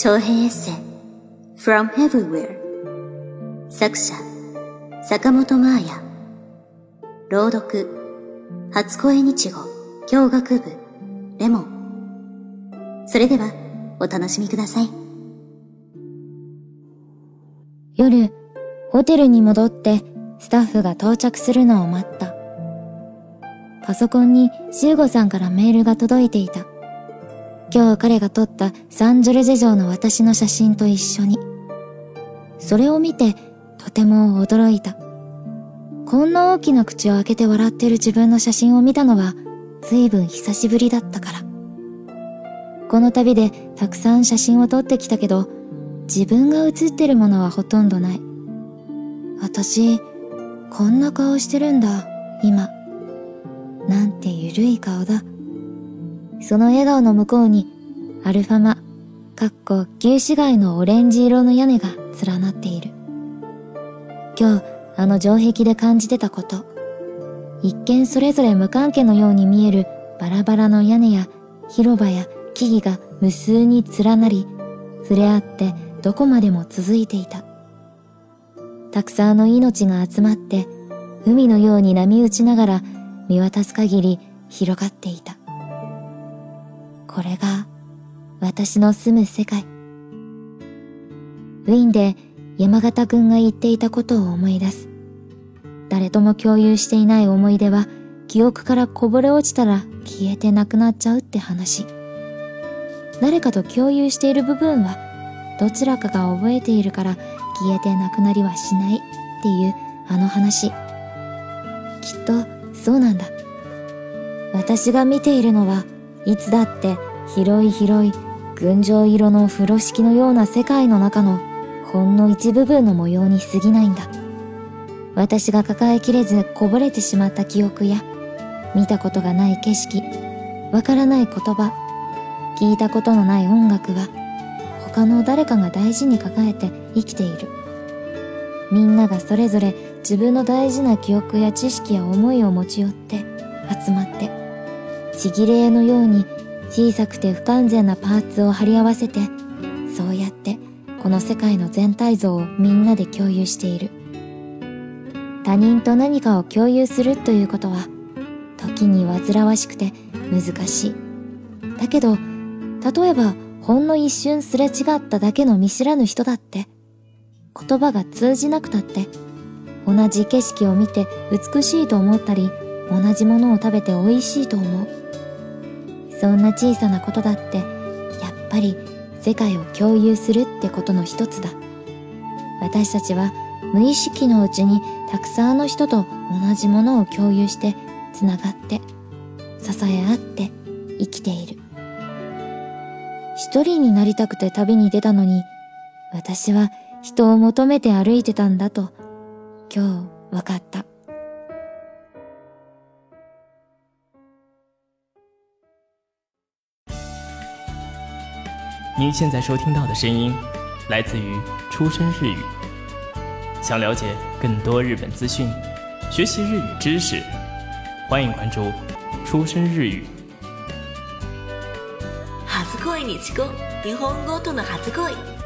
長編エッセイ From Everywhere 作者坂本真綾朗読初恋日語教学部レモンそれではお楽しみください夜、ホテルに戻ってスタッフが到着するのを待った。パソコンに修吾さんからメールが届いていた。今日彼が撮ったサンジョルジェ城の私の写真と一緒に。それを見てとても驚いた。こんな大きな口を開けて笑ってる自分の写真を見たのは随分久しぶりだったから。この旅でたくさん写真を撮ってきたけど、自分が写ってるものはほとんどない。私、こんな顔してるんだ、今。なんてゆるい顔だ。その笑顔の向こうに、アルファマ、かっこ旧市街のオレンジ色の屋根が連なっている。今日、あの城壁で感じてたこと。一見それぞれ無関係のように見えるバラバラの屋根や広場や木々が無数に連なり、触れ合ってどこまでも続いていた。たくさんの命が集まって、海のように波打ちながら見渡す限り広がっていた。これが私の住む世界。ウィンで山形くんが言っていたことを思い出す。誰とも共有していない思い出は記憶からこぼれ落ちたら消えてなくなっちゃうって話。誰かと共有している部分はどちらかが覚えているから消えてなくなりはしないっていうあの話。きっとそうなんだ。私が見ているのはいつだって広い広い群青色の風呂敷のような世界の中のほんの一部分の模様に過ぎないんだ。私が抱えきれずこぼれてしまった記憶や見たことがない景色、わからない言葉、聞いたことのない音楽は他の誰かが大事に抱えて生きている。みんながそれぞれ自分の大事な記憶や知識や思いを持ち寄って集まって、ちぎれ絵のように小さくて不完全なパーツを貼り合わせて、そうやってこの世界の全体像をみんなで共有している。他人と何かを共有するということは、時に煩わしくて難しい。だけど、例えばほんの一瞬すれ違っただけの見知らぬ人だって、言葉が通じなくたって、同じ景色を見て美しいと思ったり、同じものを食べて美味しいと思う。そんな小さなことだって、やっぱり世界を共有するってことの一つだ。私たちは無意識のうちにたくさんの人と同じものを共有して、つながって、支え合って生きている。一人になりたくて旅に出たのに、私は人を求めて歩いてたんだと、今日分かった。您现在收听到的声音来自于出生日语。想了解更多日本资讯，学习日语知识，欢迎关注出生日语。初恋日語。日本語。との初恋